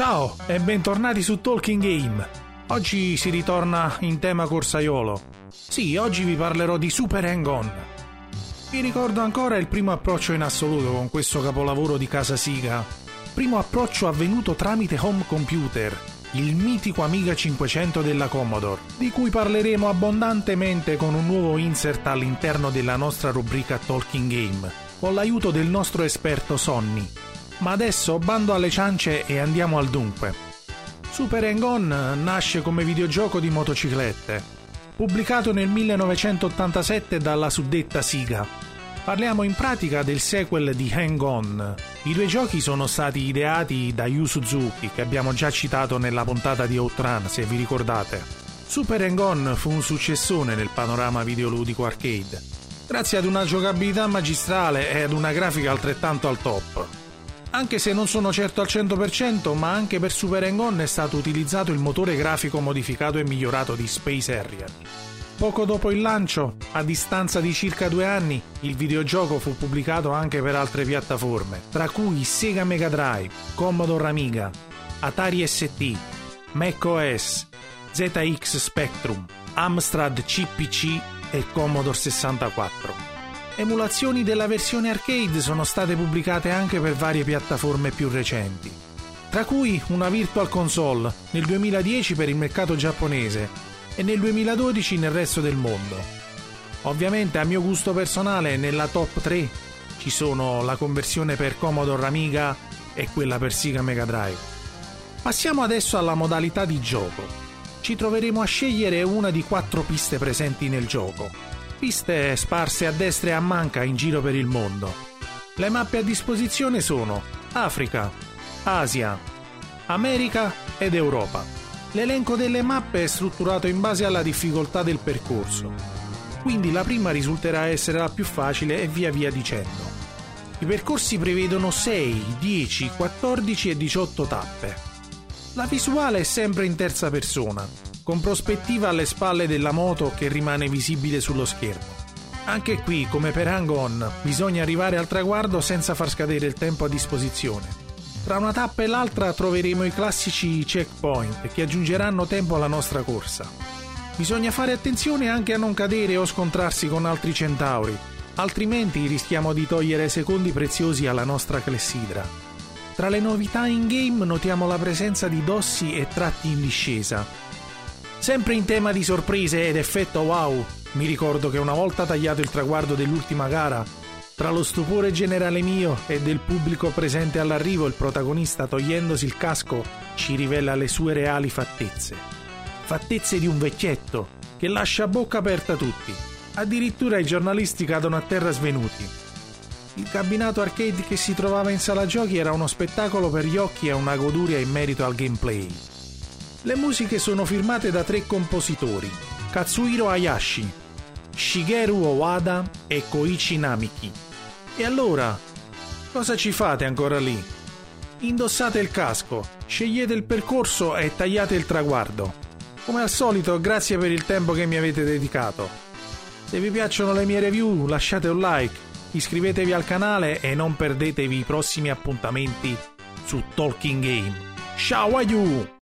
Ciao e bentornati su Talking Game. Oggi si ritorna in tema corsaiolo. Sì, oggi vi parlerò di Super Hang-On. Vi ricordo ancora il primo approccio in assoluto con questo capolavoro di casa Siga. Primo approccio avvenuto tramite home computer, il mitico Amiga 500 della Commodore, di cui parleremo abbondantemente con un nuovo insert all'interno della nostra rubrica Talking Game, con l'aiuto del nostro esperto Sonny. Ma adesso bando alle ciance e andiamo al dunque. Super Hang-On nasce come videogioco di motociclette, pubblicato nel 1987 dalla suddetta Siga. Parliamo in pratica del sequel di Hang On. I due giochi sono stati ideati da Yu Suzuki, che abbiamo già citato nella puntata di Outrun, se vi ricordate. Super Hang On fu un successone nel panorama videoludico arcade, grazie ad una giocabilità magistrale e ad una grafica altrettanto al top. Anche se non sono certo al 100%, ma anche per Super Hang-On è stato utilizzato il motore grafico modificato e migliorato di Space Harrier. Poco dopo il lancio, a distanza di circa due anni, il videogioco fu pubblicato anche per altre piattaforme, tra cui Sega Mega Drive, Commodore Amiga, Atari ST, macOS, ZX Spectrum, Amstrad CPC e Commodore 64. Emulazioni della versione arcade sono state pubblicate anche per varie piattaforme più recenti, tra cui una Virtual Console nel 2010 per il mercato giapponese e nel 2012 nel resto del mondo. Ovviamente a mio gusto personale nella top 3 ci sono la conversione per Commodore Amiga e quella per Sega Mega Drive. Passiamo adesso alla modalità di gioco. Ci troveremo a scegliere una di quattro piste presenti nel gioco piste sparse a destra e a manca in giro per il mondo. Le mappe a disposizione sono Africa, Asia, America ed Europa. L'elenco delle mappe è strutturato in base alla difficoltà del percorso, quindi la prima risulterà essere la più facile e via via dicendo. I percorsi prevedono 6, 10, 14 e 18 tappe. La visuale è sempre in terza persona, con prospettiva alle spalle della moto che rimane visibile sullo schermo. Anche qui, come per Hang On, bisogna arrivare al traguardo senza far scadere il tempo a disposizione. Tra una tappa e l'altra troveremo i classici checkpoint che aggiungeranno tempo alla nostra corsa. Bisogna fare attenzione anche a non cadere o scontrarsi con altri centauri, altrimenti rischiamo di togliere secondi preziosi alla nostra clessidra. Tra le novità in game notiamo la presenza di dossi e tratti in discesa, Sempre in tema di sorprese ed effetto wow, mi ricordo che una volta tagliato il traguardo dell'ultima gara, tra lo stupore generale mio e del pubblico presente all'arrivo, il protagonista togliendosi il casco ci rivela le sue reali fattezze. Fattezze di un vecchietto che lascia a bocca aperta tutti. Addirittura i giornalisti cadono a terra svenuti. Il cabinato arcade che si trovava in sala giochi era uno spettacolo per gli occhi e una goduria in merito al gameplay. Le musiche sono firmate da tre compositori, Katsuhiro Hayashi, Shigeru Owada e Koichi Namiki. E allora, cosa ci fate ancora lì? Indossate il casco, scegliete il percorso e tagliate il traguardo. Come al solito, grazie per il tempo che mi avete dedicato. Se vi piacciono le mie review, lasciate un like, iscrivetevi al canale e non perdetevi i prossimi appuntamenti su Talking Game. Ciao a you!